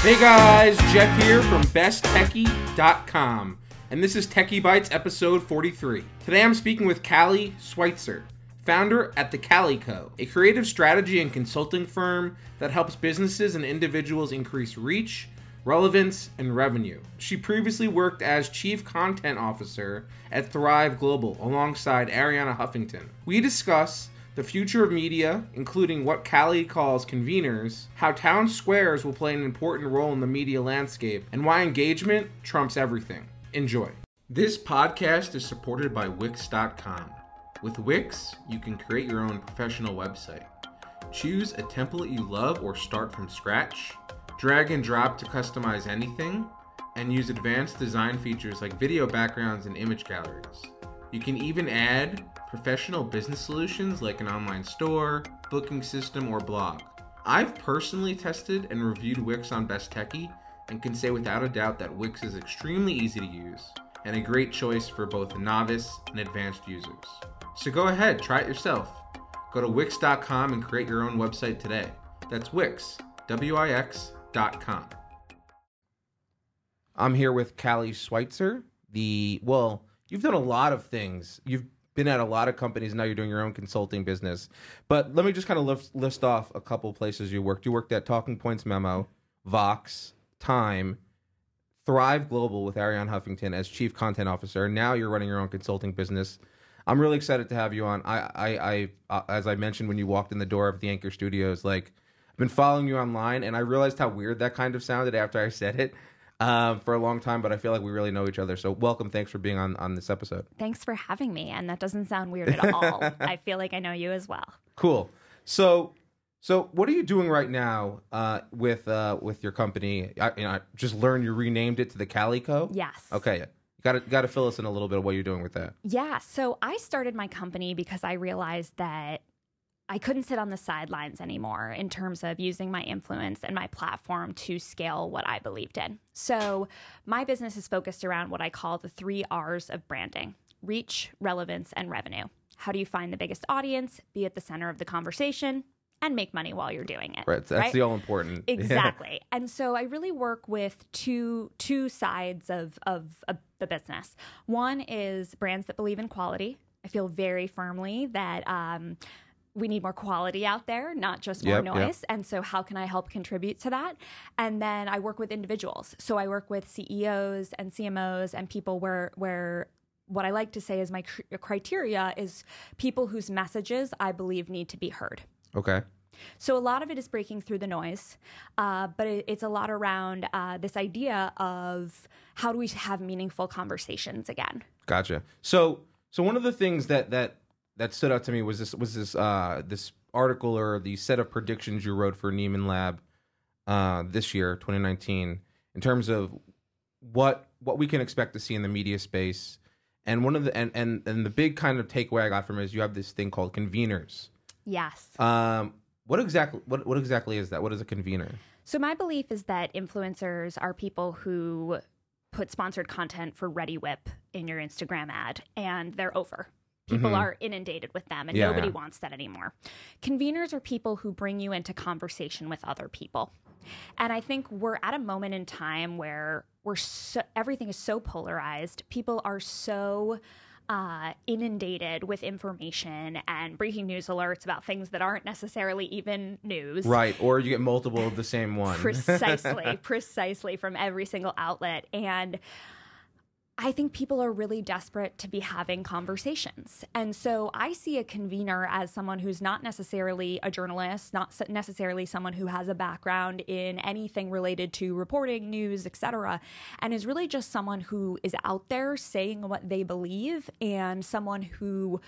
Hey guys, Jeff here from BestTechie.com, and this is Techie Bites episode 43. Today I'm speaking with Callie Schweitzer, founder at The Calico, a creative strategy and consulting firm that helps businesses and individuals increase reach, relevance, and revenue. She previously worked as Chief Content Officer at Thrive Global alongside Arianna Huffington. We discuss the future of media, including what Callie calls conveners, how town squares will play an important role in the media landscape, and why engagement trumps everything. Enjoy. This podcast is supported by Wix.com. With Wix, you can create your own professional website. Choose a template you love or start from scratch, drag and drop to customize anything, and use advanced design features like video backgrounds and image galleries. You can even add professional business solutions like an online store, booking system, or blog. I've personally tested and reviewed Wix on Best Techie and can say without a doubt that Wix is extremely easy to use and a great choice for both novice and advanced users. So go ahead, try it yourself. Go to Wix.com and create your own website today. That's Wix, W I X.com. I'm here with Callie Schweitzer, the, well, you've done a lot of things. You've been at a lot of companies. Now you're doing your own consulting business. But let me just kind of list, list off a couple places you worked. You worked at Talking Points Memo, Vox, Time, Thrive Global with Arianna Huffington as Chief Content Officer. Now you're running your own consulting business. I'm really excited to have you on. I, I, I uh, as I mentioned when you walked in the door of the Anchor Studios, like I've been following you online, and I realized how weird that kind of sounded after I said it um, for a long time, but I feel like we really know each other. So welcome. Thanks for being on, on this episode. Thanks for having me. And that doesn't sound weird at all. I feel like I know you as well. Cool. So, so what are you doing right now uh, with uh, with your company? I, you know, I just learned you renamed it to the Calico. Yes. Okay. Got to got to fill us in a little bit of what you're doing with that. Yeah. So I started my company because I realized that I couldn't sit on the sidelines anymore in terms of using my influence and my platform to scale what I believed in. So, my business is focused around what I call the three R's of branding reach, relevance, and revenue. How do you find the biggest audience, be at the center of the conversation, and make money while you're doing it? Right. That's right? the all important. Exactly. and so I really work with two two sides of, of of the business. One is brands that believe in quality. I feel very firmly that um, we need more quality out there, not just more Yep, yep. noise. And so, how can I help contribute to that? And then I work with individuals. So I work with CEOs and CMOs and people where where what I like to say is my cr- criteria is people whose messages I believe need to be heard. Okay. So a lot of it is breaking through the noise, uh, but it, it's a lot around uh, this idea of how do we have meaningful conversations again. Gotcha. So, so one of the things that that that stood out to me was this was this uh this article or the set of predictions you wrote for Nieman Lab uh this year, 2019, in terms of what what we can expect to see in the media space. And one of the and and, and the big kind of takeaway I got from it is you have this thing called conveners. Yes. Um, what exactly what what exactly is that? What is a convener? So my belief is that influencers are people who put sponsored content for Reddi-wip in your Instagram ad and they're over. People are inundated with them and Mm-hmm. Yeah, nobody yeah. wants that anymore. Conveners are people who bring you into conversation with other people. And I think we're at a moment in time where we're so, everything is so polarized. People are so uh, inundated with information and breaking news alerts about things that aren't necessarily even news. Right, or you get multiple of the same one. precisely precisely from every single outlet and I think people are really desperate to be having conversations. And so I see a convener as someone who's not necessarily a journalist, not necessarily someone who has a background in anything related to reporting, news, etc., and is really just someone who is out there saying what they believe and someone who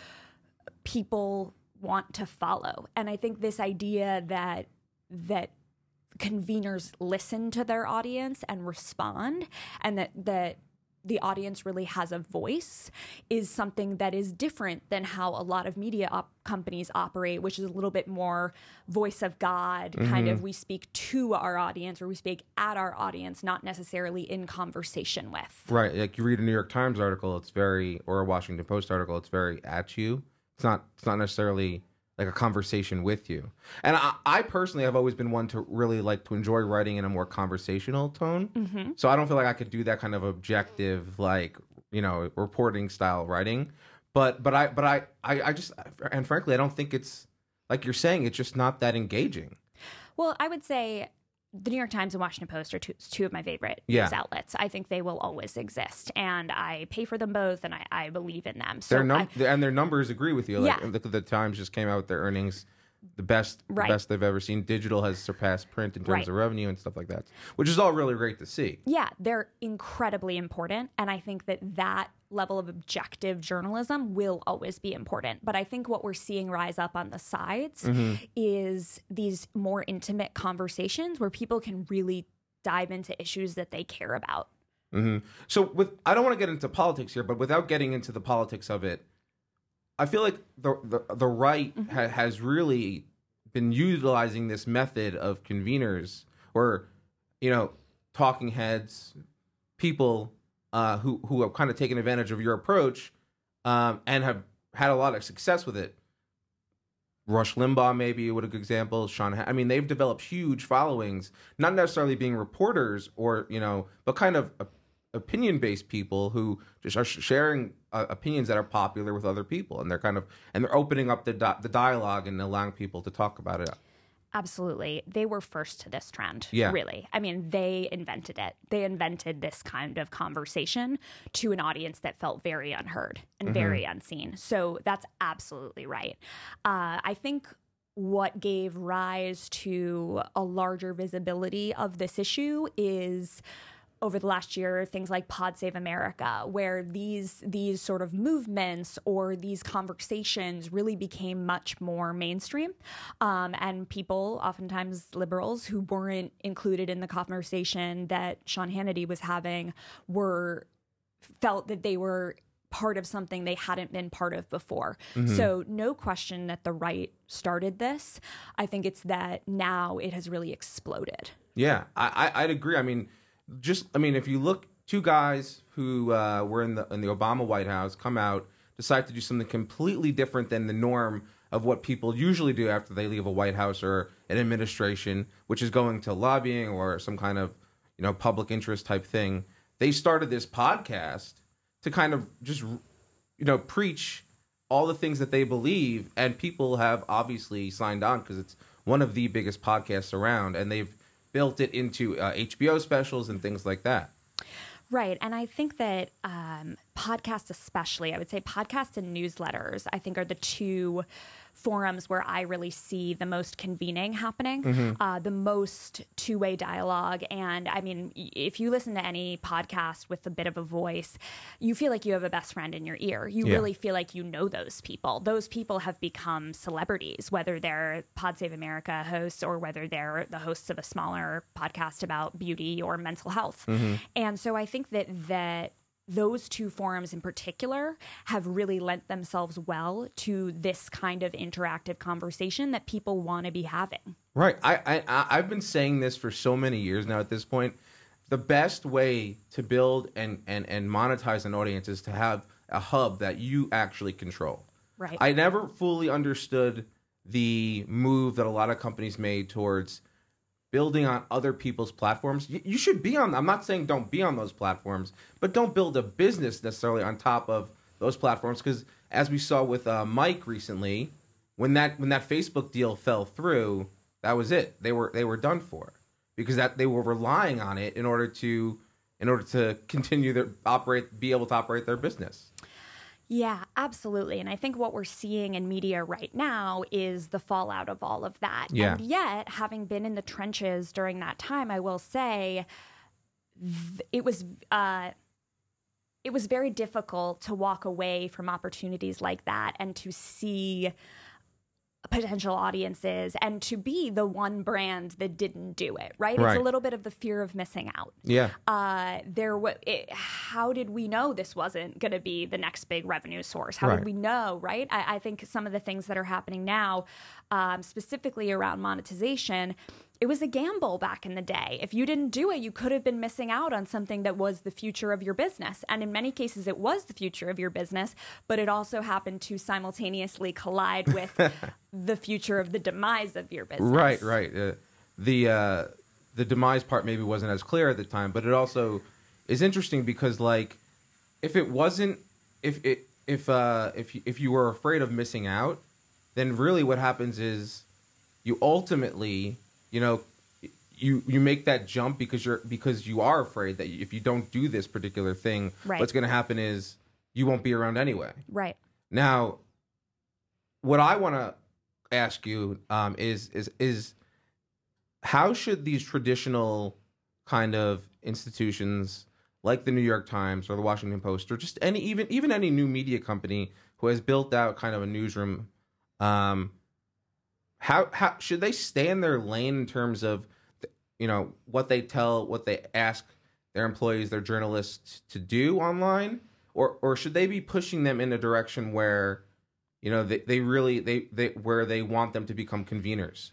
people want to follow. And I think this idea that that conveners listen to their audience and respond and that that the audience really has a voice is something that is different than how a lot of media op- companies operate which is a little bit more voice of god kind mm-hmm. of we speak to our audience or we speak at our audience not necessarily in conversation with Right. Like you read a New York Times article, it's very or a Washington Post article, it's very at you. It's not it's not necessarily like a conversation with you. And I, I personally have always been one to really like to enjoy writing in a more conversational tone. Mm-hmm. So I don't feel like I could do that kind of objective, like you know, reporting style writing. But but I but I I, I just and frankly I don't think it's like you're saying it's just not that engaging. Well, I would say the New York Times and Washington Post are two, two of my favorite Yeah. news outlets. I think they will always exist, and I pay for them both, and I, I believe in them. So Their num- I- and their numbers agree with you. Like Yeah. the, the Times just came out with their earnings, the best the best they've ever seen. Digital has surpassed print in terms Right. of revenue and stuff like that, which is all really great to see. yeah, they're incredibly important, and I think that that level of objective journalism will always be important. But I think what we're seeing rise up on the sides Mm-hmm. is these more intimate conversations where people can really dive into issues that they care about. hmm So with I don't want to get into politics here, but without getting into the politics of it, I feel like the the, the right ha- has really been utilizing this method of conveners or you know talking heads, people uh, who who have kind of taken advantage of your approach um, and have had a lot of success with it. Rush Limbaugh, maybe would a good example. Sean, Ha- I mean, they've developed huge followings, not necessarily being reporters or you know, but kind of opinion-based people who just are sharing uh, opinions that are popular with other people, and they're kind of and they're opening up the di- the dialogue and allowing people to talk about it. Absolutely. They were first to this trend. Yeah. Really. I mean, they invented it. They invented this kind of conversation to an audience that felt very unheard and very unseen. So that's absolutely right. Uh, I think what gave rise to a larger visibility of this issue is over the last year things like pod save america where these these sort of movements or these conversations really became much more mainstream um, and people oftentimes liberals who weren't included in the conversation that sean hannity was having were felt that they were part of something they hadn't been part of before. So, no question that the right started this. I think it's that now it has really exploded. Yeah, I, I I'd agree. I mean, just I mean, if you look, two guys who uh, were in the in the Obama White House come out, decide to do something completely different than the norm of what people usually do after they leave a White House or an administration, which is going to lobbying or some kind of you know public interest type thing. They started this podcast to kind of just you know preach all the things that they believe and people have obviously signed on because it's one of the biggest podcasts around and they've built it into uh, hbo specials and things like that Right. And I think that um, podcasts, especially, I would say podcasts and newsletters, I think are the two forums where I really see the most convening happening, uh, the most two way dialogue. And I mean, if you listen to any podcast with a bit of a voice, you feel like you have a best friend in your ear. You Yeah. really feel like you know those people. Those people have become celebrities, whether they're Pod Save America hosts or whether they're the hosts of a smaller podcast about beauty or mental health. And so I think that that those two forums in particular have really lent themselves well to this kind of interactive conversation that people want to be having. right I, I I- i've been saying this for so many years now at this point the best way to build and and and monetize an audience is to have a hub that you actually control Right. I never fully understood the move that a lot of companies made towards building on other people's platforms. Y- You should be on. I'm not saying don't be on those platforms, but don't build a business necessarily on top of those platforms. Because as we saw with uh, Mic recently, when that when that Facebook deal fell through, that was it. They were they were done for because that they were relying on it in order to in order to continue their operate be able to operate their business. Yeah, absolutely. And I think what we're seeing in media right now is the fallout of all of that. Yeah. And yet, having been in the trenches during that time, I will say th- it was uh it was very difficult to walk away from opportunities like that and to see potential audiences and to be the one brand that didn't do it, right? Right. It's a little bit of the fear of missing out Yeah. uh, there wa it, how did we know this wasn't going to be the next big revenue source how Right. did we know right I, I think some of the things that are happening now um, specifically around monetization it was a gamble back in the day. If you didn't do it, you could have been missing out on something that was the future of your business. And in many cases, it was the future of your business, but it also happened to simultaneously collide with the future of the demise of your business. Right, right. Uh, the uh, the demise part maybe wasn't as clear at the time, but it also is interesting because like if it wasn't if it if uh if if you were afraid of missing out, then really what happens is you ultimately you know you you make that jump because you're because you are afraid that if you don't do this particular thing Right. what's going to happen is you won't be around anyway Right. now what i want to ask you um, is is is how should these traditional kind of institutions like the New York Times or the Washington Post or just any even even any new media company who has built out kind of a newsroom um how how should they stay in their lane in terms of you know what they tell what they ask their employees their journalists to do online? Or or should they be pushing them in a direction where you know they, they really they they where they want them to become conveners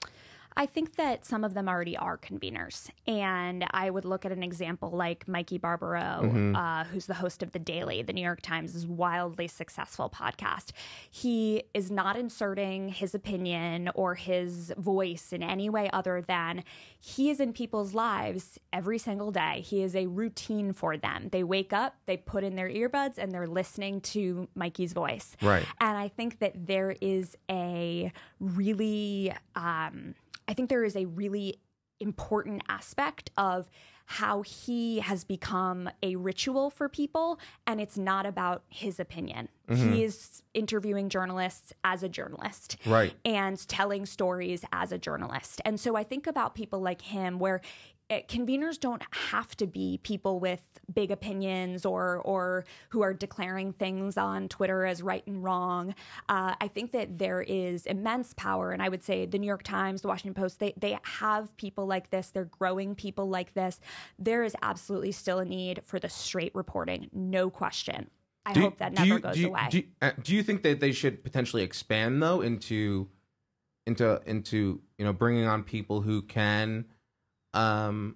I think that some of them already are conveners. And I would look at an example like Mikey Barbaro, uh, who's the host of The Daily, the New York Times' wildly successful podcast. He is not inserting his opinion or his voice in any way other than he is in people's lives every single day. He is a routine for them. They wake up, they put in their earbuds, and they're listening to Mikey's voice. Right. And I think that there is a really, um, I think there is a really important aspect of how he has become a ritual for people and it's not about his opinion. Mm-hmm. He is interviewing journalists as a journalist Right. and telling stories as a journalist. And so I think about people like him where uh, conveners don't have to be people with big opinions or or who are declaring things on Twitter as right and wrong. Uh, I think that there is immense power, and I would say the New York Times, the Washington Post, they they have people like this. They're growing people like this. There is absolutely still a need for the straight reporting, no question. I Do you- hope that never you- goes do you, away. Do you, uh, do you think that they should potentially expand though into into into you know bringing on people who can um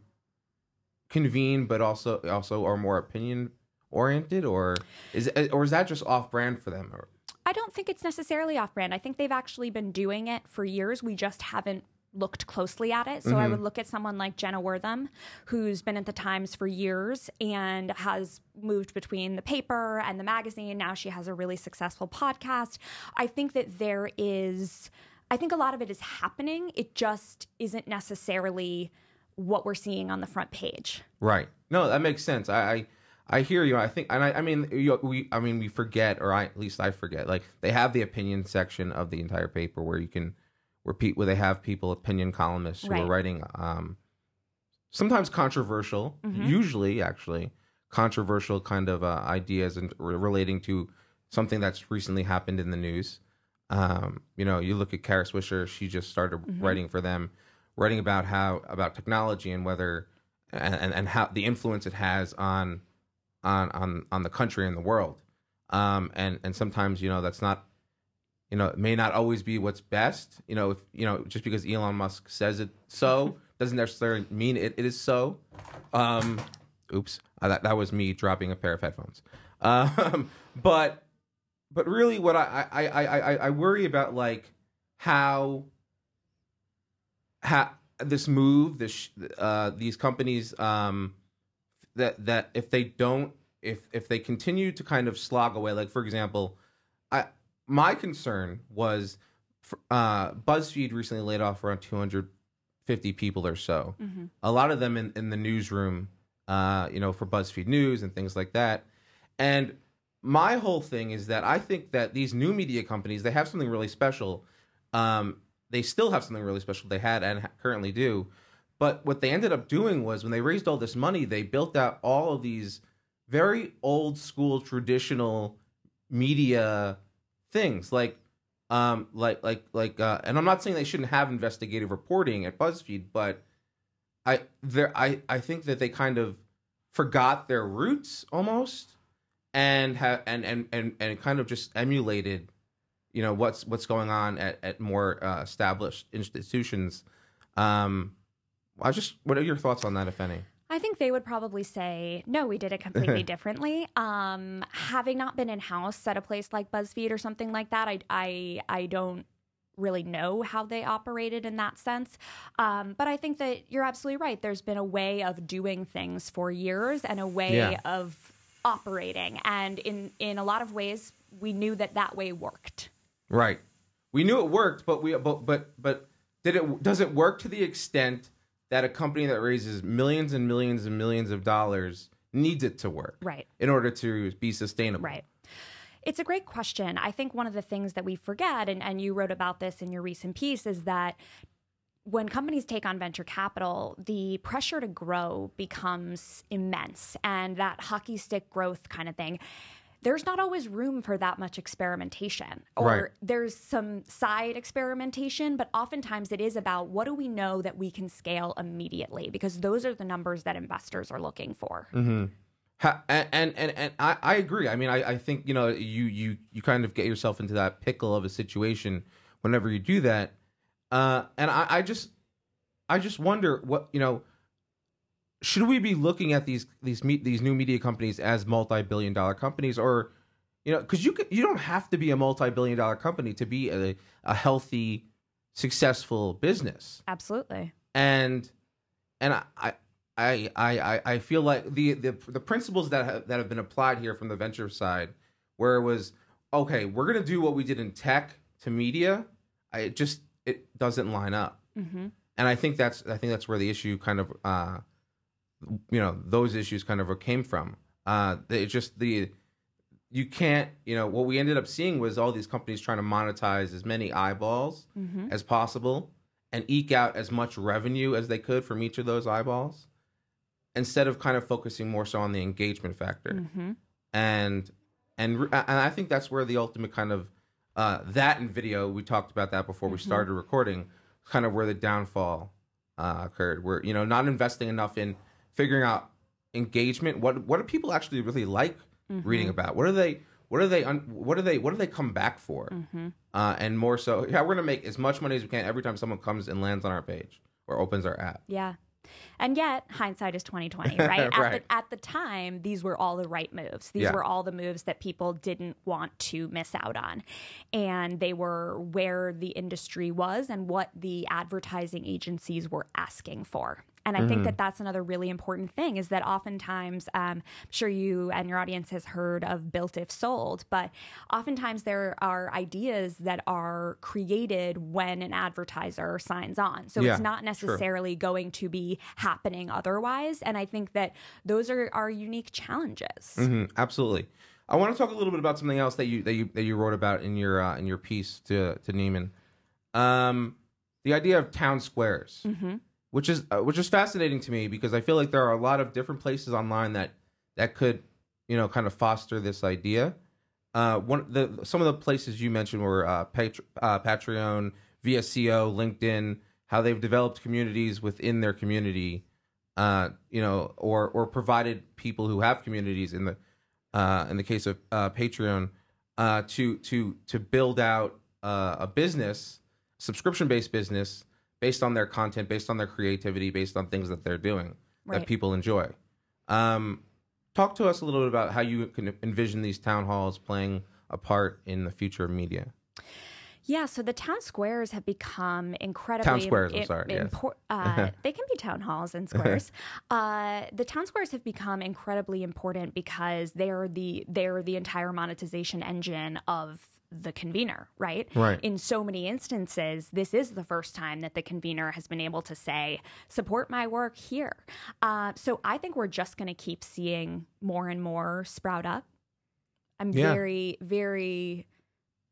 convene but also also are more opinion oriented or is or is that just off brand for them or I don't think it's necessarily off brand. I think they've actually been doing it for years. We just haven't looked closely at it. So I would look at someone like Jenna Wortham, who's been at the Times for years and has moved between the paper and the magazine. Now she has a really successful podcast. I think that there is, I think a lot of it is happening. It just isn't necessarily what we're seeing on the front page. Right. No, that makes sense. I I, I hear you. I think, and I, I mean, you, we, I mean, we forget, or I, at least I forget. Like they have the opinion section of the entire paper where you can, where pe- where they have people, opinion columnists who are writing, um, sometimes controversial, usually actually controversial kind of uh, ideas and re- relating to something that's recently happened in the news. Um, you know, you look at Kara Swisher; she just started writing for them, writing about how about technology and whether and, and, how the influence it has on on on on the country and the world. Um, and and sometimes you know that's not you know it may not always be what's best. You know, if you know just because Elon Musk says it so doesn't necessarily mean it, it is so. Um, oops, uh, that that was me dropping a pair of headphones. Um, but but really, what I I I I, I worry about like how how this move this uh these companies um that that if they don't if if they continue to kind of slog away like for example i my concern was uh buzzfeed recently laid off around 250 people or so. A lot of them in in the newsroom uh you know for buzzfeed news and things like that. And my whole thing is that i think that these new media companies they have something really special. Um they still have something really special they had and currently do. But what they ended up doing was when they raised all this money they built out all of these very old school traditional media things. Like um like like like uh and i'm not saying they shouldn't have investigative reporting at buzzfeed but i there i i think that they kind of forgot their roots almost and have and and and, and kind of just emulated you know what's what's going on at, at more uh, established institutions um I just what are your thoughts on that, if any? I think they would probably say, no, we did it completely differently. Um, having not been in house at a place like BuzzFeed or something like that, I, I, I don't really know how they operated in that sense. Um, but I think that you're absolutely right. There's been a way of doing things for years and a way Yeah. of operating. And in, in a lot of ways, we knew that that way worked. Right. We knew it worked, but we but but but did it does it work to the extent that a company that raises millions and millions and millions of dollars needs it to work Right. in order to be sustainable? Right. It's a great question. I think one of the things that we forget, and, and you wrote about this in your recent piece, is that when companies take on venture capital, the pressure to grow becomes immense and that hockey stick growth kind of thing. There's not always room for that much experimentation, or Right. there's some side experimentation, but oftentimes it is about what do we know that we can scale immediately because those are the numbers that investors are looking for. Ha, and, and and and I, I agree. I mean, I, I think you know you you you kind of get yourself into that pickle of a situation whenever you do that, uh, and I, I just I just wonder what you know. Should we be looking at these these me, these new media companies as multi billion dollar companies, or you know, because you could, you don't have to be a multi billion dollar company to be a, a healthy, successful business Absolutely. and and I I I I, I feel like the, the the principles that have, that have been applied here from the venture side, where it was okay, we're gonna do what we did in tech to media. I it just it doesn't line up, hmm and I think that's I think that's where the issue kind of uh, you know those issues kind of came from. Uh, it just the you can't you know what we ended up seeing was all these companies trying to monetize as many eyeballs hmm as possible and eke out as much revenue as they could from each of those eyeballs instead of kind of focusing more so on the engagement factor. Hmm and and and I think that's where the ultimate kind of uh, that in video we talked about that before we started recording kind of where the downfall uh, occurred. Where you know not investing enough in figuring out engagement what what do people actually really like reading about what are they what are they un, what are they what do they come back for uh, and more so yeah we're gonna make as much money as we can every time someone comes and lands on our page or opens our app Yeah. And yet, hindsight is twenty twenty, right? At, the, at the time, these were all the right moves. These Yeah. were all the moves that people didn't want to miss out on, and they were where the industry was and what the advertising agencies were asking for. And I Mm-hmm. think that that's another really important thing is that oftentimes, um, I'm sure you and your audience has heard of built if sold, but oftentimes there are ideas that are created when an advertiser signs on. So Yeah, it's not true. necessarily going to be happening otherwise. And I think that those are our unique challenges. hmm absolutely I want to talk a little bit about something else that you that you that you wrote about in your uh, in your piece to to Nieman um the idea of town squares hmm which is uh, which is fascinating to me because I feel like there are a lot of different places online that that could you know kind of foster this idea. Uh, one the some of the places you mentioned were uh, uh, Patreon, VSCO, LinkedIn, how they've developed communities within their community, uh, you know, or or provided people who have communities in the uh, in the case of uh, Patreon uh, to to to build out uh, a business, subscription based business based on their content, based on their creativity, based on things that they're doing that people enjoy. Um, talk to us a little bit about how you can envision these town halls playing a part in the future of media. Yeah, so the town squares have become incredibly Town squares, I'm im- sorry, yes. impor- uh, they can be town halls and squares. uh, the town squares have become incredibly important because they're the they're the entire monetization engine of the convener, right? Right. In so many instances, this is the first time that the convener has been able to say, "Support my work here." Uh, so I think we're just going to keep seeing more and more sprout up. I'm Yeah. very, very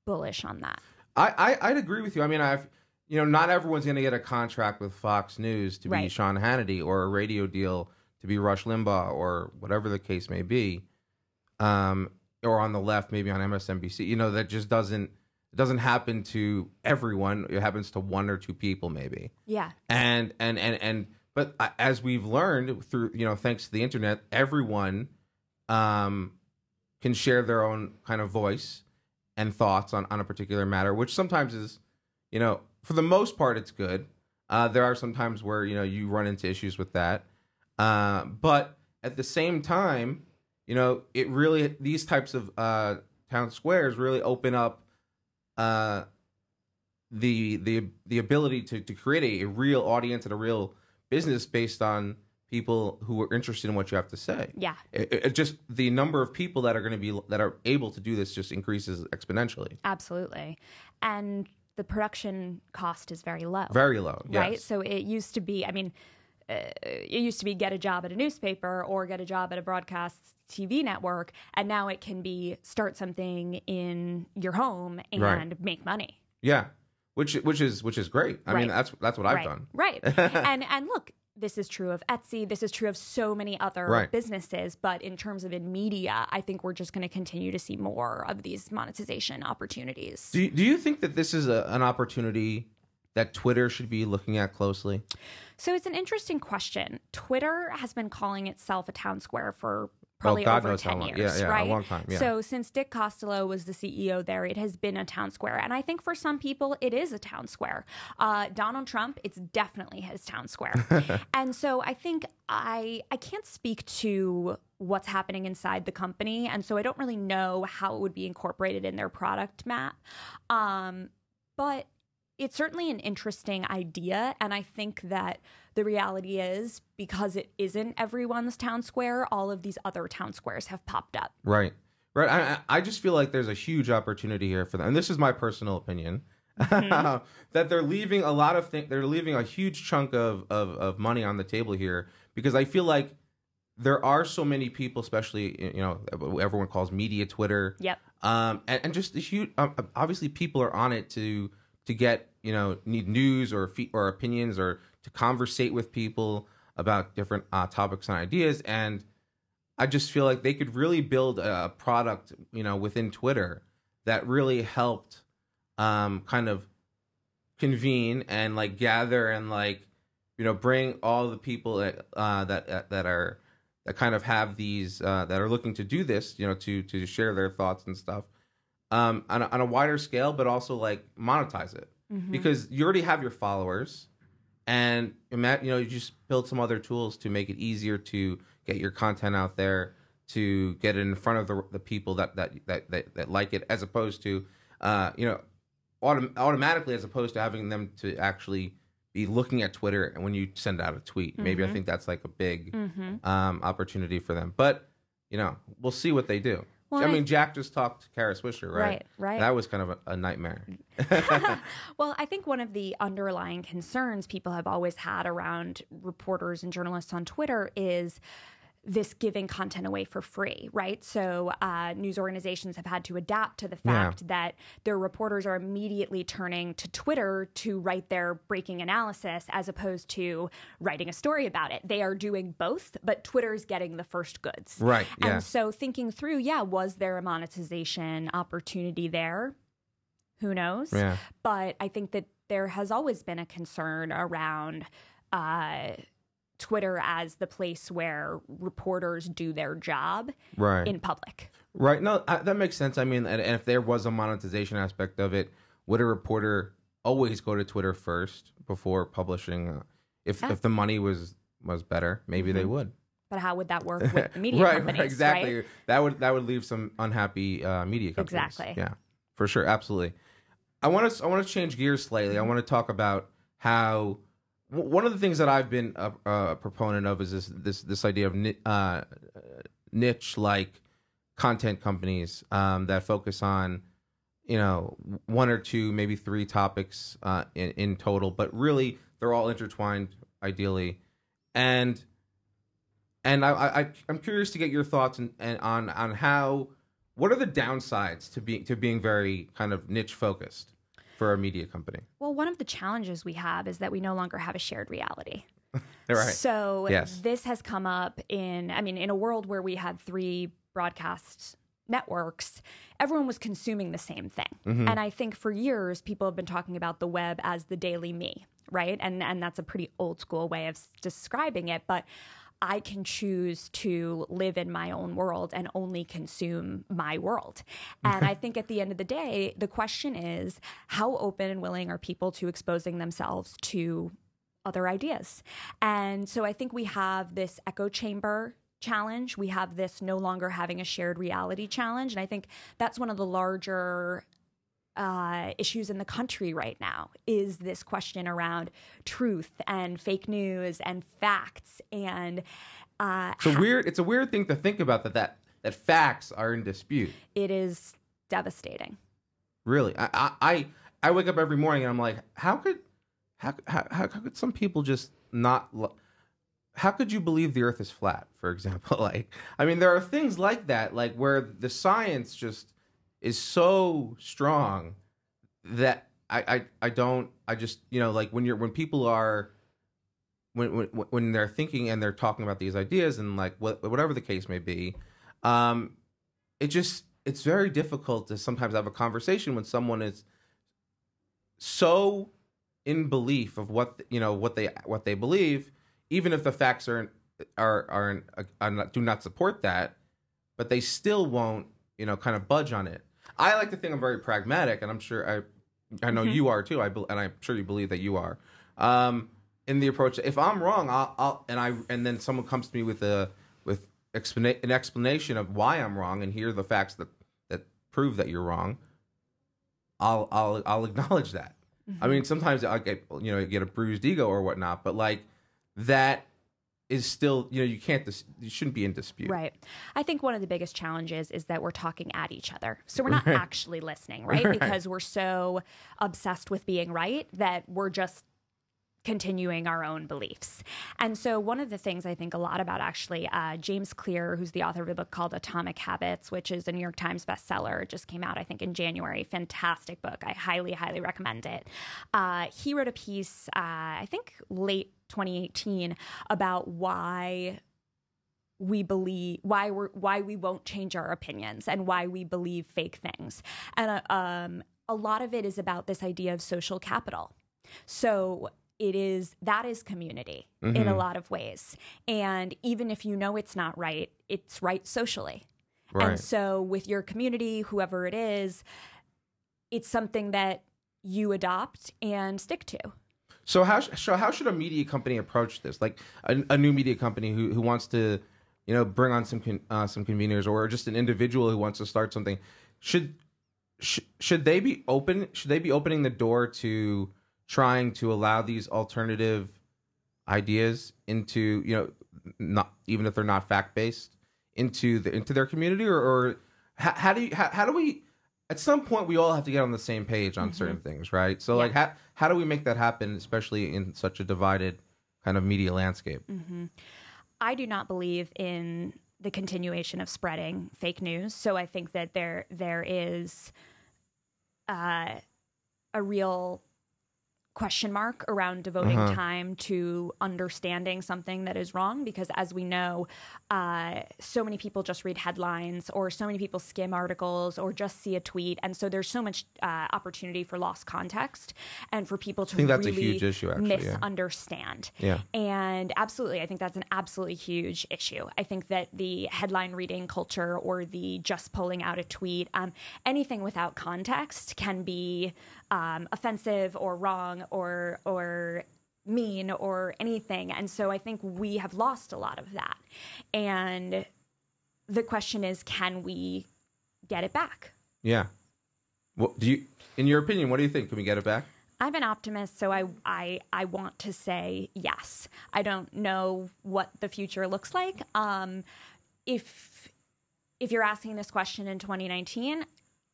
bullish on that. I, I I'd agree with you. I mean, I've you know, not everyone's going to get a contract with Fox News to be Right. Sean Hannity or a radio deal to be Rush Limbaugh or whatever the case may be. Um, or on the left, maybe on MSNBC. You know, that just doesn't it doesn't happen to everyone. It happens to one or two people, maybe. Yeah. and and and and but as we've learned through you know thanks to the internet everyone um can share their own kind of voice and thoughts on on a particular matter which sometimes is you know for the most part it's good Uh, there are some times where you know you run into issues with that, uh, but at the same time, you know, it really these types of uh, town squares really open up uh, the the the ability to to create a, a real audience and a real business based on people who are interested in what you have to say. Yeah. It, it just the number of people that are going to be that are able to do this just increases exponentially. Absolutely. And the production cost is very low. Very low. Right? Yes. So it used to be, I mean, Uh, it used to be get a job at a newspaper or get a job at a broadcast TV network, and now it can be start something in your home and Right. make money. Yeah. Which which is which is great. I mean that's that's what I've right. done. Right. and and look, this is true of Etsy. This is true of so many other Right. businesses. But in terms of in media, I think we're just going to continue to see more of these monetization opportunities. Do you, do you think that this is a, an opportunity that Twitter should be looking at closely? So it's an interesting question. Twitter has been calling itself a town square for probably God over knows how 10 long. years, Yeah, yeah, a right? long time, yeah. So since Dick Costolo was the CEO there, it has been a town square. And I think for some people, it is a town square. Uh, Donald Trump, it's definitely his town square. and so I think I I can't speak to what's happening inside the company. And so I don't really know how it would be incorporated in their product map. Um, but it's certainly an interesting idea. And I think that the reality is because it isn't everyone's town square, all of these other town squares have popped up. Right. Right. I, I just feel like there's a huge opportunity here for them. And this is my personal opinion. Mm-hmm. that they're leaving a lot of things they're leaving a huge chunk of, of of money on the table here because I feel like there are so many people, especially you know, everyone calls media Twitter. Yep. Um, and, and just the huge, um, obviously, people are on it to to get you know need news or or opinions or to conversate with people about different uh, topics and ideas. And I just feel like they could really build a product, you know, within Twitter that really helped um, kind of convene and like gather and like you know bring all the people that uh, that that are that kind of have these uh, that are looking to do this, you know, to to share their thoughts and stuff um, on, a, on a wider scale, but also like monetize it because you already have your followers, and you know you just build some other tools to make it easier to get your content out there, to get it in front of the, the people that, that that that that like it, as opposed to uh, you know autom- automatically as opposed to having them to actually be looking at Twitter and when you send out a tweet. Maybe I think that's like a big um, opportunity for them. But you know, we'll see what they do. Well, I I- mean, Jack just talked to Kara Swisher, right? Right, right. That was kind of a, a nightmare. Well, I think one of the underlying concerns people have always had around reporters and journalists on Twitter is this giving content away for free, right? So uh, news organizations have had to adapt to the Yeah. fact that their reporters are immediately turning to Twitter to write their breaking analysis as opposed to writing a story about it. They are doing both, but Twitter's getting the first goods. Right, yeah. And so thinking through, yeah, was there a monetization opportunity there? Who knows? Yeah. But I think that there has always been a concern around uh, Twitter as the place where reporters do their job Right. in public. Right. No, I, that makes sense. I mean, and, and if there was a monetization aspect of it, would a reporter always go to Twitter first before publishing? Uh, if Yeah. if the money was was better, maybe they would. But how would that work with media right, companies? right, exactly. Right? That would that would leave some unhappy uh, media companies. Exactly. Yeah, for sure, absolutely. I want to I want to change gears slightly. I want to talk about how w- one of the things that I've been a, a proponent of is this this this idea of uh, niche like content companies um, that focus on you know one or two maybe three topics uh, in, in total but really they're all intertwined ideally. And and I, I I'm curious to get your thoughts and, and on on how what are the downsides to being to being very kind of niche focused for our media company Well, one of the challenges we have is that we no longer have a shared reality. right So Yes. this has come up in, I mean, in a world where we had three broadcast networks, everyone was consuming the same thing. Mm-hmm. And I think for years, people have been talking about the web as the daily me, right? And and that's a pretty old school way of s- describing it, but. I can choose to live in my own world and only consume my world. And I mm-hmm. think at the end of the day, the question is how open and willing are people to exposing themselves to other ideas. And so I think we have this echo chamber challenge. We have this no longer having a shared reality challenge. And I think that's one of the larger uh, issues in the country right now is this question around truth and fake news and facts and uh, It's a weird. It's a weird thing to think about that that that facts are in dispute. it is devastating. Really, I I I, I wake up every morning and I'm like, how could how how how, how could some people just not? lo- How could you believe the Earth is flat? For example, like I mean, there are things like that, like where the science just is so strong that I I, I don't I just you know like when you're when people are when when when they're thinking and they're talking about these ideas and like what, whatever the case may be, um, it just it's very difficult to sometimes have a conversation when someone is so in belief of what you know what they what they believe, even if the facts are are are, are not, do not support that, but they still won't you know kind of budge on it. I like to think I'm very pragmatic, and I'm sure I I know you are too. I bel and I'm sure you believe that you are. Um, in the approach, if I'm wrong, I'll, I'll and I and then someone comes to me with a with explana- an explanation of why I'm wrong, and here are the facts that that prove that you're wrong. I'll I'll I'll acknowledge that. I mean, sometimes I get you know get a bruised ego or whatnot, but like that is still you know you can't dis- you shouldn't be in dispute. Right. I think one of the biggest challenges is that we're talking at each other. So we're not actually listening, right? Because we're so obsessed with being right that we're just continuing our own beliefs. And so, one of the things I think a lot about actually, uh, James Clear, who's the author of a book called Atomic Habits, which is a New York Times bestseller, it just came out, I think, in January. Fantastic book. I highly, highly recommend it. Uh, he wrote a piece, uh, I think, late 2018 about why we believe why we're why we won't change our opinions and why we believe fake things. And uh, um, a lot of it is about this idea of social capital. So it is that is community in a lot of ways. And even if you know it's not right it's right socially. Right. and so with your community whoever it is it's something that you adopt and stick to So how so how should a media company approach this? Like a, a new media company who who wants to, you know, bring on some con- uh, some conveners or just an individual who wants to start something, should sh- should they be open? Should they be opening the door to trying to allow these alternative ideas into you know not even if they're not fact based into the into their community or, or how, how do you how, how do we at some point we all have to get on the same page on certain things right? So like how how do we make that happen especially in such a divided kind of media landscape? I do not believe in the continuation of spreading fake news. So I think that there there is uh, a real question mark around devoting time to understanding something that is wrong because as we know uh, so many people just read headlines or so many people skim articles or just see a tweet and so there's so much uh, opportunity for lost context and for people to think that's a huge issue, actually, yeah. misunderstand Yeah. and absolutely, I think that's an absolutely huge issue. I think that the headline reading culture or the just pulling out a tweet, um, anything without context can be um, offensive or wrong or or mean or anything. And so I think we have lost a lot of that. And the question is, can we get it back? yeah well do you in your opinion what do you think can we get it back I'm an optimist, so I, I I want to say yes. I don't know what the future looks like. Um, if if you're asking this question in 2019,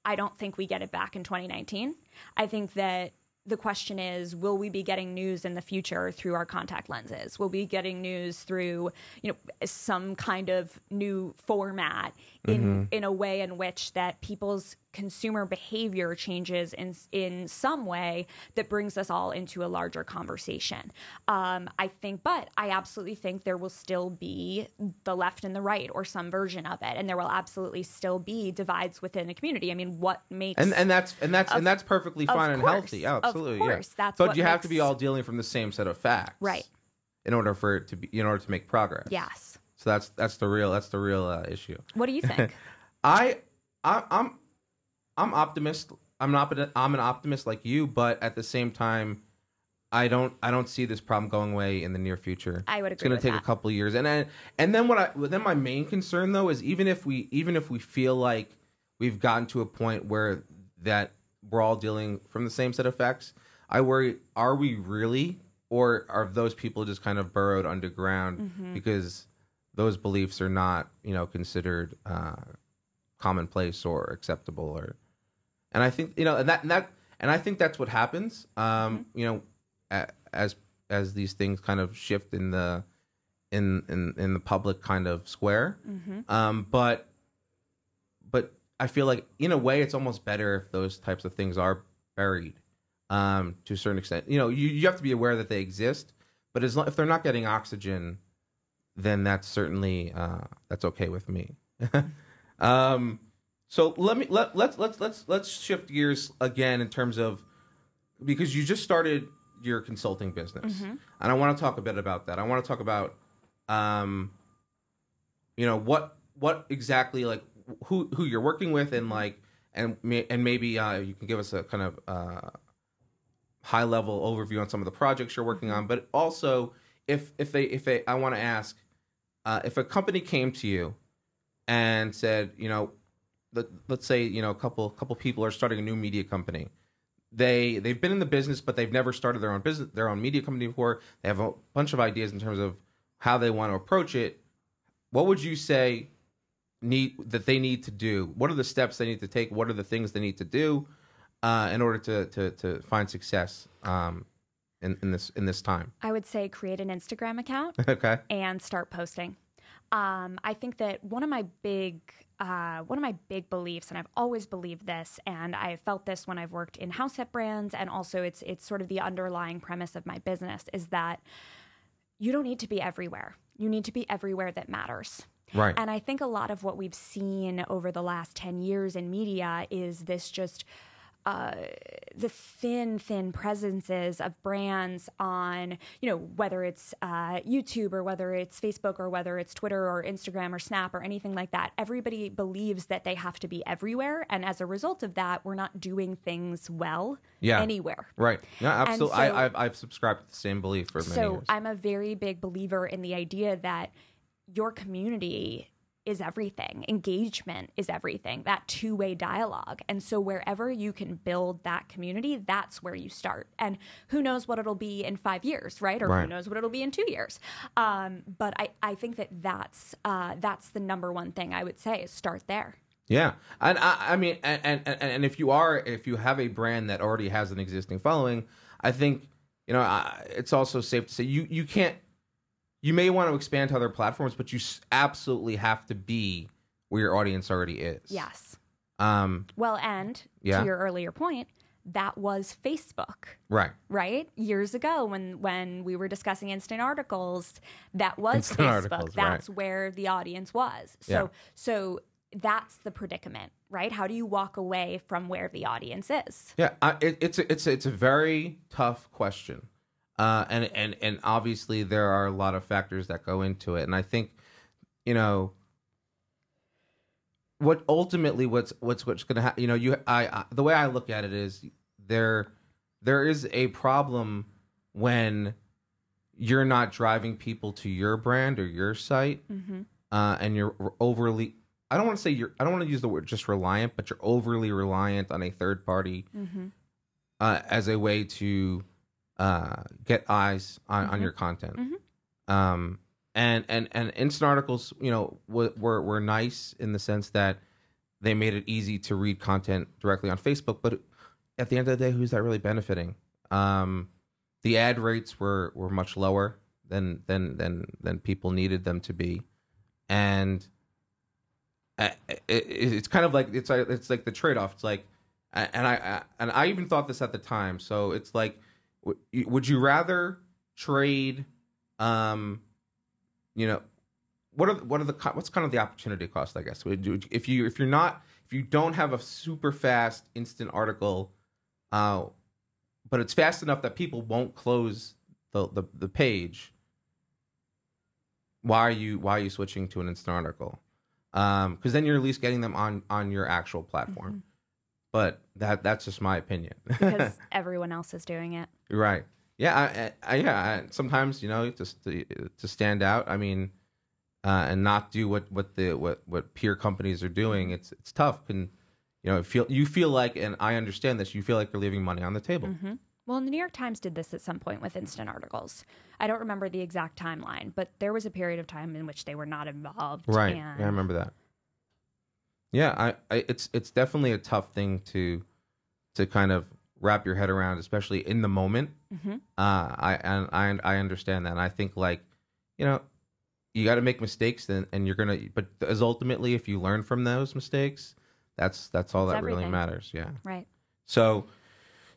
I don't think we get it back in 2019. I think that the question is will we be getting news in the future through our contact lenses will we be getting news through you know some kind of new format in in a way in which that people's consumer behavior changes in in some way that brings us all into a larger conversation. Um, i think but i absolutely think there will still be the left and the right or some version of it and there will absolutely still be divides within a community. I mean what makes and and that's and that's and that's perfectly of fine and course, healthy of absolutely of course, yeah. that's but you have to be all dealing from the same set of facts Right. in order for it to be in order to make progress. Yes so that's that's the real that's the real uh, issue what do you think I, I I'm I'm optimist. I'm not I'm an optimist like you, but at the same time, I don't I don't see this problem going away in the near future. I would agree. It's going to take that. a couple of years, and then and then what I then my main concern though is even if we even if we feel like we've gotten to a point where that we're all dealing from the same set of facts, I worry: are we really, or are those people just kind of burrowed underground Mm-hmm. because those beliefs are not you know considered uh, commonplace or acceptable or and I think you know and that and that and I think that's what happens. Um, You know, as as these things kind of shift in the in in in the public kind of square. Um, but but I feel like in a way it's almost better if those types of things are buried um, to a certain extent. You know, you you have to be aware that they exist, but as long, if they're not getting oxygen, then that's certainly uh, that's okay with me. um, so let me let let's let's let's let's shift gears again in terms of because you just started your consulting business, and I want to talk a bit about that. I want to talk about, um, you know what what exactly like who who you're working with and like and and maybe uh, you can give us a kind of uh, high level overview on some of the projects you're working on, but also if if they if they I want to ask uh, if a company came to you and said, you know, let, let's say you know a couple couple people are starting a new media company. They they've been in the business, but they've never started their own business, their own media company before. They have a bunch of ideas in terms of how they want to approach it. What would you say need that they need to do? What are the steps they need to take? What are the things they need to do uh, in order to to to find success um, in, in this in this time? I would say create an Instagram account okay. and start posting. Um, I think that one of my big uh, one of my big beliefs, and I've always believed this, and I have felt this when I've worked in house at brands, and also it's it's sort of the underlying premise of my business is that you don't need to be everywhere. You need to be everywhere that matters. Right. And I think a lot of what we've seen over the last 10 years in media is this just uh, the thin, thin presences of brands on, you know, whether it's uh, YouTube or whether it's Facebook or whether it's Twitter or Instagram or Snap or anything like that. Everybody believes that they have to be everywhere. And as a result of that, we're not doing things well Yeah. anywhere. Right. Yeah, absolutely. so- I, I've, I've subscribed to the same belief for many So years. I'm a very big believer in the idea that your community is everything. Engagement is everything. That two-way dialogue. And so wherever you can build that community, that's where you start. And who knows what it'll be in five years, right? Or Right. who knows what it'll be in two years. Um, but I, I think that that's uh, that's the number one thing I would say is start there. Yeah, and I, I mean, and, and and and if you are, if you have a brand that already has an existing following, I think you know I, it's also safe to say you you can't. You may want to expand to other platforms, but you absolutely have to be where your audience already is. Yes. Um. Well, and Yeah. to your earlier point, that was Facebook. Right. right years ago when when we were discussing instant articles that was Instant facebook articles, right. that's where the audience was so Yeah. so that's the predicament right how do you walk away from where the audience is Yeah, I, it, it's a, it's a, it's a very tough question, uh, and and and obviously there are a lot of factors that go into it, and I think, you know, what ultimately what's what's what's going to happen. You know, you I, I the way I look at it is there there is a problem when you're not driving people to your brand or your site, uh, and you're overly. I don't want to say you're. I don't want to use the word just reliant, but you're overly reliant on a third party uh, as a way to uh, get eyes on, on your content. Um, and and and instant articles, you know, w- were were nice in the sense that they made it easy to read content directly on Facebook. But at the end of the day, who's that really benefiting? Um, the ad rates were were much lower than than than than people needed them to be, and uh, it, it, it's kind of like it's like it's like the trade off. It's like, and I, I and I even thought this at the time. So it's like, would you rather trade, um, you know, what are what are the what's kind of the opportunity cost? I guess if you if you're not if you don't have a super fast instant article, uh, but it's fast enough that people won't close the the, the page. Why are you why are you switching to an instant article? Um, because then you're at least getting them on on your actual platform. But that that's just my opinion. because everyone else is doing it right. yeah, I, I, yeah. I, sometimes you know, just to, to stand out. I mean, uh, and not do what what the what what peer companies are doing. It's it's tough. Can you know feel you feel like, and I understand this. You feel like you're leaving money on the table. Mm-hmm. Well, the New York Times did this at some point with instant articles. I don't remember the exact timeline, but there was a period of time in which they were not involved. Right. and- Yeah, I remember that. Yeah, I, I it's it's definitely a tough thing to to kind of wrap your head around, especially in the moment. Mhm. Uh, I and I I understand that. And I think like, you know, you got to make mistakes, and and you're gonna. But as ultimately, if you learn from those mistakes, that's that's all that really matters. Yeah. Right. So,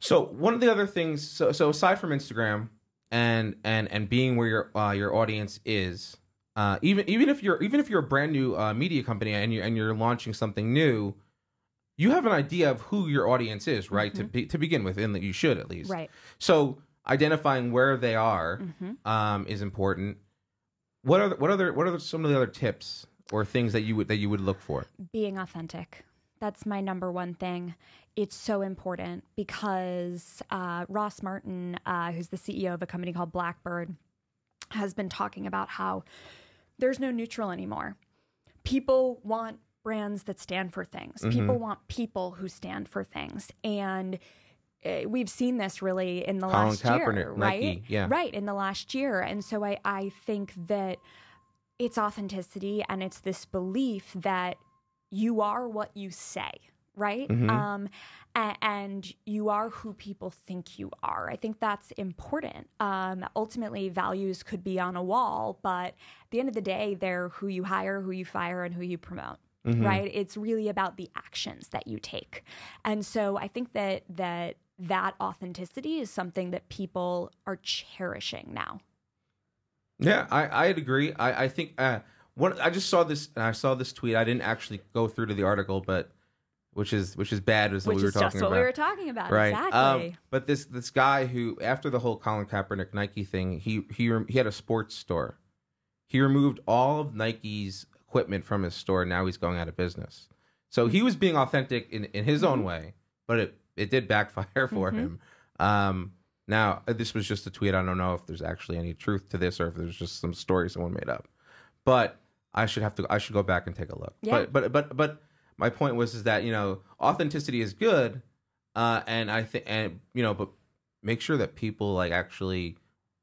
so one of the other things, so so aside from Instagram and and and being where your uh, your audience is, uh, even even if you're even if you're a brand new uh, media company and you and you're launching something new, you have an idea of who your audience is, right? To be, to begin with, and that you should at least. Right. So identifying where they are hmm um, is important. What are what other what are some of the other tips or things that you would that you would look for? Being authentic. That's my number one thing. It's so important because uh, Ross Martin, uh, who's the CEO of a company called Blackbird, has been talking about how there's no neutral anymore. People want brands that stand for things. People want people who stand for things. And uh, we've seen this really in the Colin last year, right? Nike, yeah. Right, in the last year. And so I, I think that it's authenticity and it's this belief that you are what you say, right? Mhm. Um, a- and you are who people think you are. I think that's important. Um, ultimately, values could be on a wall, but at the end of the day, they're who you hire, who you fire, and who you promote. Mm-hmm. Right? It's really about the actions that you take. And so I think that that that authenticity is something that people are cherishing now. Yeah, I I'd agree. I I think uh, one I just saw this and I saw this tweet. I didn't actually go through to the article, but which is which is bad as what Which we were is talking just what about. we were talking about. right. Exactly. Um, but this this guy who after the whole Colin Kaepernick Nike thing, he he he had a sports store. He removed all of Nike's equipment from his store. Now he's going out of business. So he was being authentic in, in his own way, but it, it did backfire for Mhm. him. Um, now uh, this was just a tweet. I don't know if there's actually any truth to this or if there's just some story someone made up. But I should have to. I should go back and take a look. Yeah. But but but but my point was is that you know authenticity is good, uh, and I think and you know but make sure that people like actually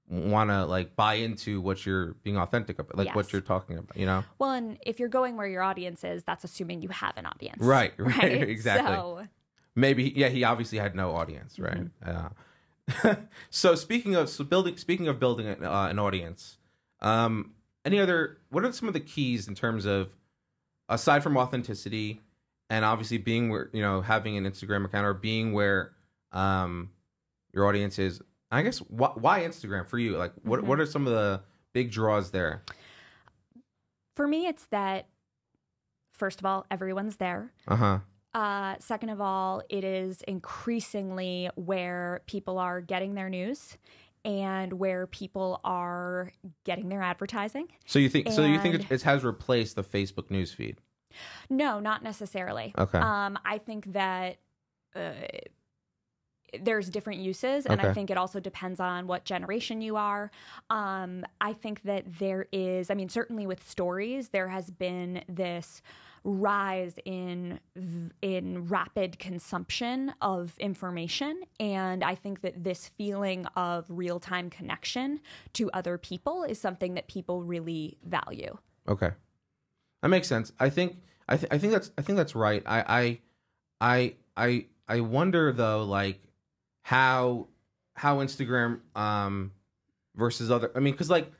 want to like buy into what you're being authentic about, like what you're talking about. You know. Well, and if you're going where your audience is, that's assuming you have an audience. Right, right, Right. exactly. So, Maybe yeah, he obviously had no audience, right? Mm-hmm. Uh, so speaking of so building speaking of building an, uh, an audience, um, any other what are some of the keys in terms of aside from authenticity and obviously being where you know having an Instagram account or being where um, your audience is? I guess wh- why Instagram for you? Like what Mhm. what are some of the big draws there? for me, it's that, first of all, everyone's there. Uh huh. Uh, second of all, it is increasingly where people are getting their news and where people are getting their advertising. So you think so you think it, it has replaced the Facebook newsfeed? No, not necessarily. Okay. Um, I think that uh, there's different uses, and I think it also depends on what generation you are. Um, I think that there is, I mean, certainly with stories, there has been this rise in in rapid consumption of information and i think that this feeling of real-time connection to other people is something that people really value Okay, that makes sense. I think I, th- I think that's I think that's right. I I I I I wonder though, like how how Instagram um versus other. I mean, because like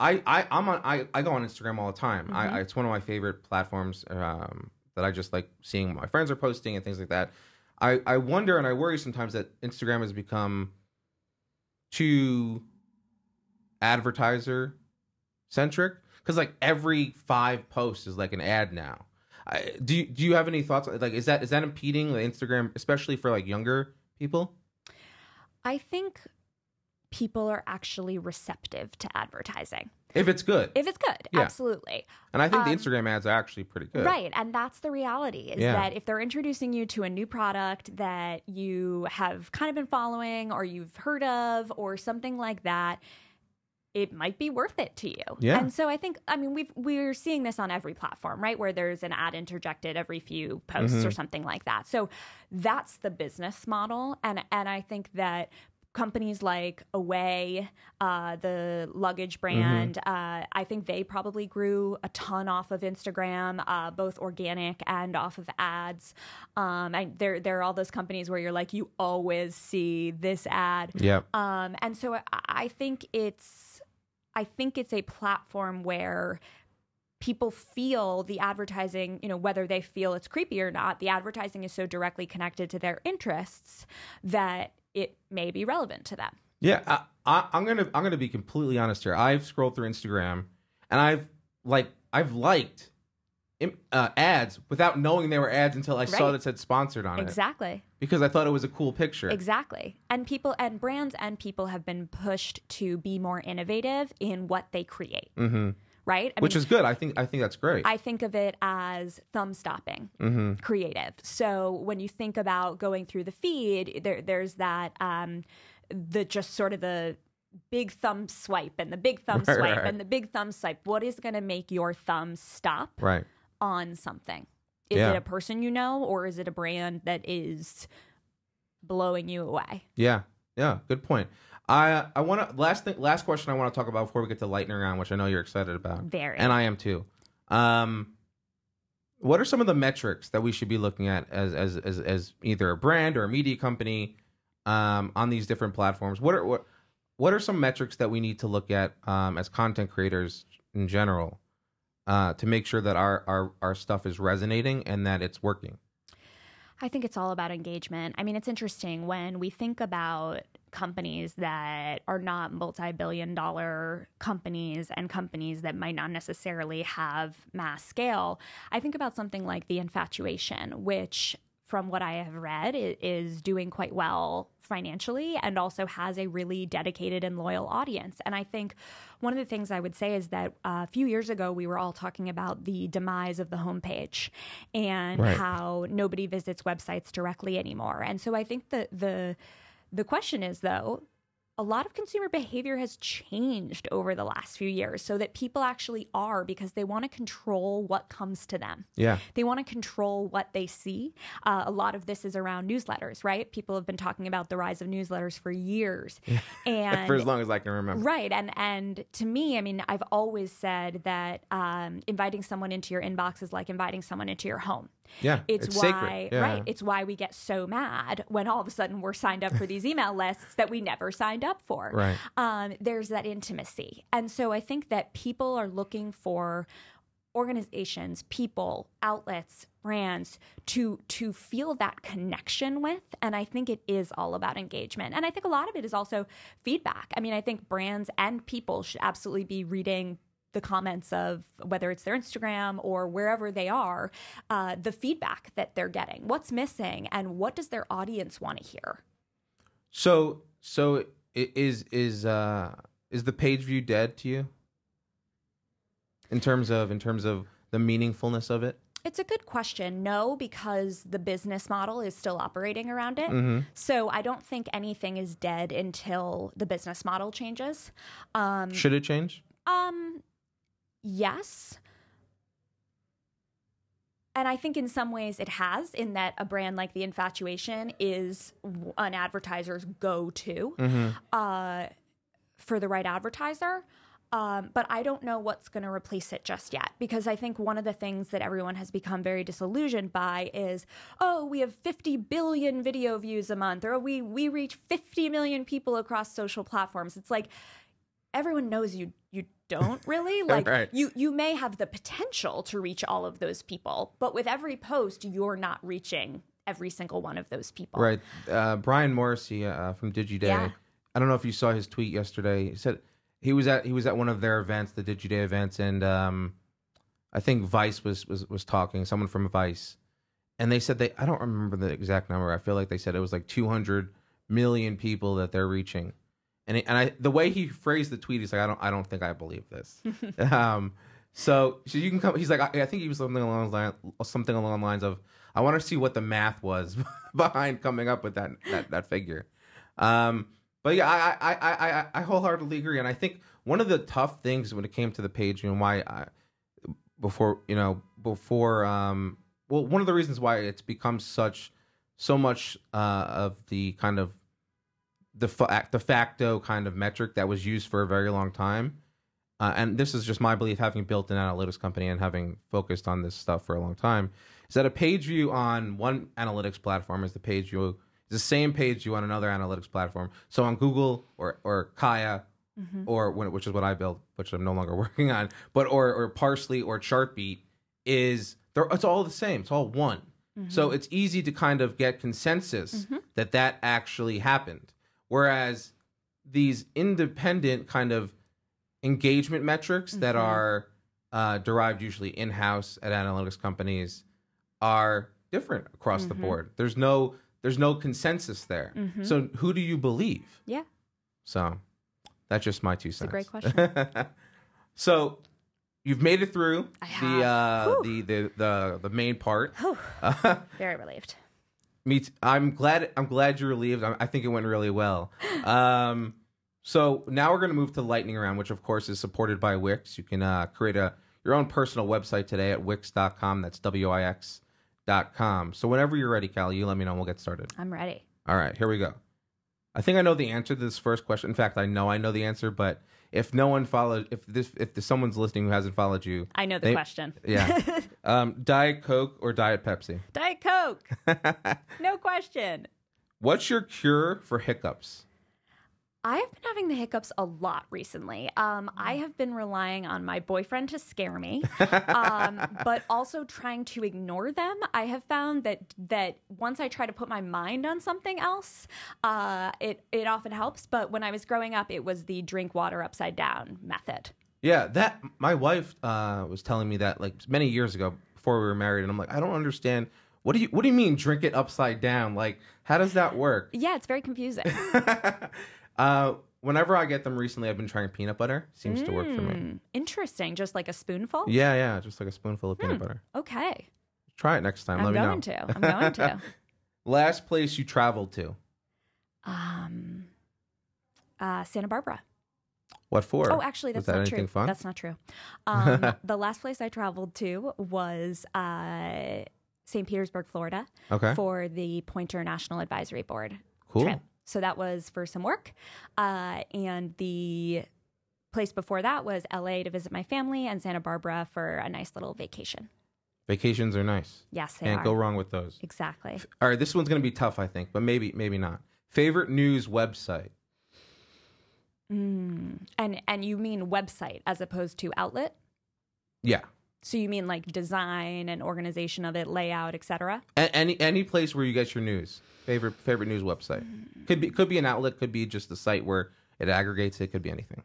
I I I'm on I I go on Instagram all the time. I, Mhm. I it's one of my favorite platforms um that I just like seeing what my friends are posting and things like that. I I wonder and I worry sometimes that Instagram has become too advertiser centric because like every five posts is like an ad now. I, do you, do you have any thoughts? Like, is that is that impeding the Instagram, especially for like younger people? I think people are actually receptive to advertising. If it's good. If it's good, Yeah. absolutely. and I think the um, Instagram ads are actually pretty good. Right. And that's the reality is Yeah. that if they're introducing you to a new product that you have kind of been following or you've heard of or something like that, it might be worth it to you. Yeah. And so I think I mean we've we're seeing this on every platform, right? Where there's an ad interjected every few posts Mm-hmm. or something like that. So that's the business model and and I think that companies like Away, uh, the luggage brand, uh, I think they probably grew a ton off of Instagram, uh, both organic and off of ads. Um, and there, there are all those companies where you're like, you always see this ad. Yep. Um, and so I, I think it's, I think it's a platform where people feel the advertising, you know, whether they feel it's creepy or not, the advertising is so directly connected to their interests that it may be relevant to them. Yeah, I, I, I'm gonna I'm gonna be completely honest here. I've scrolled through Instagram, and I've like I've liked uh, ads without knowing they were ads until I saw that said sponsored on it Exactly. because I thought it was a cool picture. Exactly. And people and brands and people have been pushed to be more innovative in what they create. hmm Right? I Which mean, is good. I think I think that's great. I think of it as thumb stopping hmm creative. So when you think about going through the feed, there, there's that um, the just sort of the big thumb swipe and the big thumb Right, swipe right. and the big thumb swipe. What is going to make your thumb stop Right. on something? Is Yeah. it a person you know, or is it a brand that is blowing you away? Yeah. Yeah. Good point. I I want to last thing last question I want to talk about before we get to lightning round, which I know you're excited about, Very. and I am too. Um, what are some of the metrics that we should be looking at as as as, as either a brand or a media company um, on these different platforms? What are what what are some metrics that we need to look at um, as content creators in general uh, to make sure that our, our our stuff is resonating and that it's working? I think it's all about engagement. I mean, it's interesting when we think about companies that are not multi billion dollar companies and companies that might not necessarily have mass scale. I think about something like The Infatuation, which, from what I have read, is doing quite well financially and also has a really dedicated and loyal audience. And I think one of the things I would say is that uh, a few years ago, we were all talking about the demise of the homepage and Right. how nobody visits websites directly anymore. And so I think that the the question is though, a lot of consumer behavior has changed over the last few years so that people actually are because they want to control what comes to them. Yeah. They want to control what they see. Uh, a lot of this is around newsletters, right? People have been talking about the rise of newsletters for years. And For as long as I can remember. Right, and and to me, I mean, I've always said that um, inviting someone into your inbox is like inviting someone into your home. Yeah. It's, sacred. why, Yeah. right? It's why we get so mad when all of a sudden we're signed up for these email lists that we never signed up for. Right. Um, there's that intimacy, and so I think that people are looking for organizations, people, outlets, brands to to feel that connection with and I think it is all about engagement. And I think a lot of it is also feedback. I mean, I think brands and people should absolutely be reading the comments of whether it's their Instagram or wherever they are, uh, the feedback that they're getting, what's missing, and what does their audience want to hear. So so is is uh is the page view dead to you? In terms of in terms of the meaningfulness of it? It's a good question. No, because the business model is still operating around it. Mm-hmm. So I don't think anything is dead until the business model changes. Um, Should it change? um, yes. And I think in some ways it has, in that a brand like The Infatuation is an advertiser's go to Mm-hmm. uh, for the right advertiser. Um, but I don't know what's going to replace it just yet because I think one of the things that everyone has become very disillusioned by is, oh, we have 50 billion video views a month, or we we reach 50 million people across social platforms. It's like everyone knows you you don't really like Right. you you may have the potential to reach all of those people, but with every post, you're not reaching every single one of those people. Right. Uh, Brian Morrissey uh, from DigiDay. Yeah. I don't know if you saw his tweet yesterday. He said he was at he was at one of their events, the DigiDay events, and um, I think Vice was, was was talking. Someone from Vice, and they said they I don't remember the exact number. I feel like they said it was like 200 million people that they're reaching, and and I the way he phrased the tweet, he's like, I don't I don't think I believe this. um, so so you can come. He's like, I, I think he was something along the line, something along the lines of, I want to see what the math was behind coming up with that that, that figure. Um, but yeah, I, I I I I wholeheartedly agree, and I think one of the tough things when it came to the page and why I before you know before um well one of the reasons why it's become such so much uh of the kind of the fa- de facto kind of metric that was used for a very long time uh, and this is just my belief having built an analytics company and having focused on this stuff for a long time is that a page view on one analytics platform is the page view is the same page view on another analytics platform so on google or or kaya mm-hmm. or when, which is what I built, which I'm no longer working on, but or or Parse.ly or Chartbeat is it's all the same. It's all one. So mm-hmm. it's easy to kind of get consensus mm-hmm. that that actually happened. Whereas these independent kind of engagement metrics that are uh, derived usually in house at analytics companies are different across the board. There's no there's no consensus there. So who do you believe? Yeah. So that's just my two cents. That's a great question. so you've made it through the, uh, the the the the main part. Uh, Very relieved. Me, t- I'm glad. I'm glad you're relieved. I, I think it went really well. Um, so now we're going to move to lightning round, which of course is supported by Wix. You can uh, create a your own personal website today at wix.com. That's w i x dot com. So whenever you're ready, Callie, you let me know. and We'll get started. I'm ready. All right, here we go. I think I know the answer to this first question. In fact, I know I know the answer, but if no one followed, if this, if someone's listening who hasn't followed you, I know the They- question. yeah, um, Diet Coke or Diet Pepsi? Diet Coke. no question. What's your cure for hiccups? I have been having the hiccups a lot recently. Um, I Mm. have been relying on my boyfriend to scare me, um, but also trying to ignore them. I have found that that once I try to put my mind on something else, uh, it it often helps. But when I was growing up, it was the drink water upside down method. Yeah, that my wife uh, was telling me that like many years ago before we were married, and I'm like, I don't understand. What do you What do you mean drink it upside down? Like, how does that work? Yeah, it's very confusing. uh, whenever I get them recently, I've been trying peanut butter. Seems to work for me. Hmm, Interesting. Just like a spoonful. Yeah, yeah, just like a spoonful of peanut butter. Okay. Try it next time. I'm Let me know. going to. I'm going to. Last place you traveled to? Um, uh, Santa Barbara. What for? Oh, actually, that's that not anything true. fun? That's not true. Um, the last place I traveled to was uh, St. Petersburg, Florida, okay, for the Poynter National Advisory Board cool. trip. So that was for some work, uh, and the place before that was LA to visit my family, and Santa Barbara for a nice little vacation. Vacations are nice. Yes, they Can't are go wrong with those. exactly. All right, this one's gonna be tough, I think, but maybe, maybe not. Favorite news website? Mm. And and you mean website as opposed to outlet? Yeah, So you mean like design and organization of it, layout, etc. Any any place where you get your news. Favorite favorite news website could be could be an outlet, could be just the site where it aggregates. It could be anything.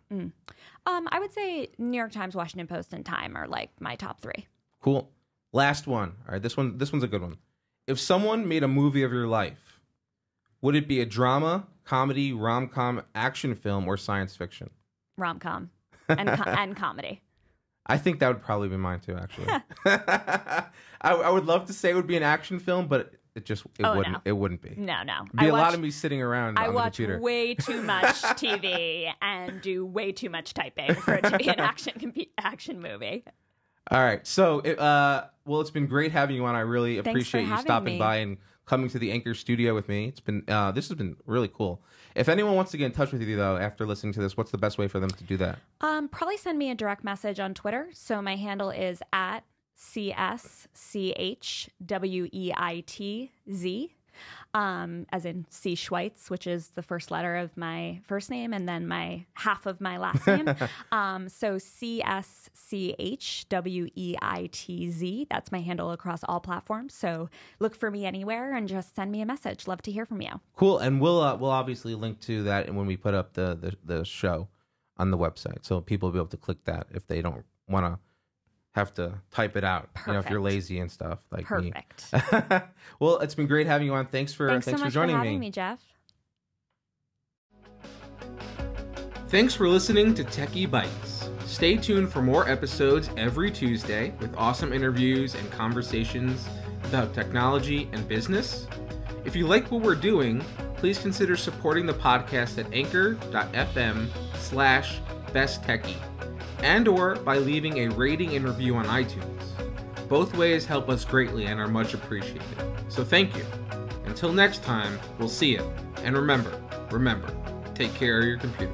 Um, I would say New York Times, Washington Post, and Time are like my top three. Cool. Last one. All right, this one this one's a good one. If someone made a movie of your life, would it be a drama, comedy, rom com, action film, or science fiction? Rom com and co- and comedy. I think that would probably be mine too. Actually, I, I would love to say it would be an action film, but it just it Oh, wouldn't. no. It wouldn't be. No, no. It'd be I a lot of me sitting around I watch way too much TV and do way too much typing for it to be an action comp- action movie. All right. So, it, uh, well, it's been great having you on. I really appreciate you stopping me. by and coming to the Anchor Studio with me. It's been uh, this has been really cool. If anyone wants to get in touch with you though after listening to this, what's the best way for them to do that? Um, probably send me a direct message on Twitter. So my handle is at C S C H W E I T Z. Um, as in C Schweitz, which is the first letter of my first name and then my half of my last name. um, so C S C H W E I T Z. That's my handle across all platforms. So look for me anywhere and just send me a message. Love to hear from you. Cool, and we'll uh, we'll obviously link to that when we put up the, the the show on the website, so people will be able to click that if they don't want to have to type it out. You know, if you're lazy and stuff like me. Perfect. well, it's been great having you on. Thanks for Thanks, thanks so for joining for having me, Jeff. Thanks for listening to Techie Bites. Stay tuned for more episodes every Tuesday with awesome interviews and conversations about technology and business. If you like what we're doing, please consider supporting the podcast at anchor.fm slash best besttechie and or by leaving a rating and review on iTunes. Both ways help us greatly and are much appreciated. So thank you. Until next time, we'll see you. And remember, remember, take care of your computer.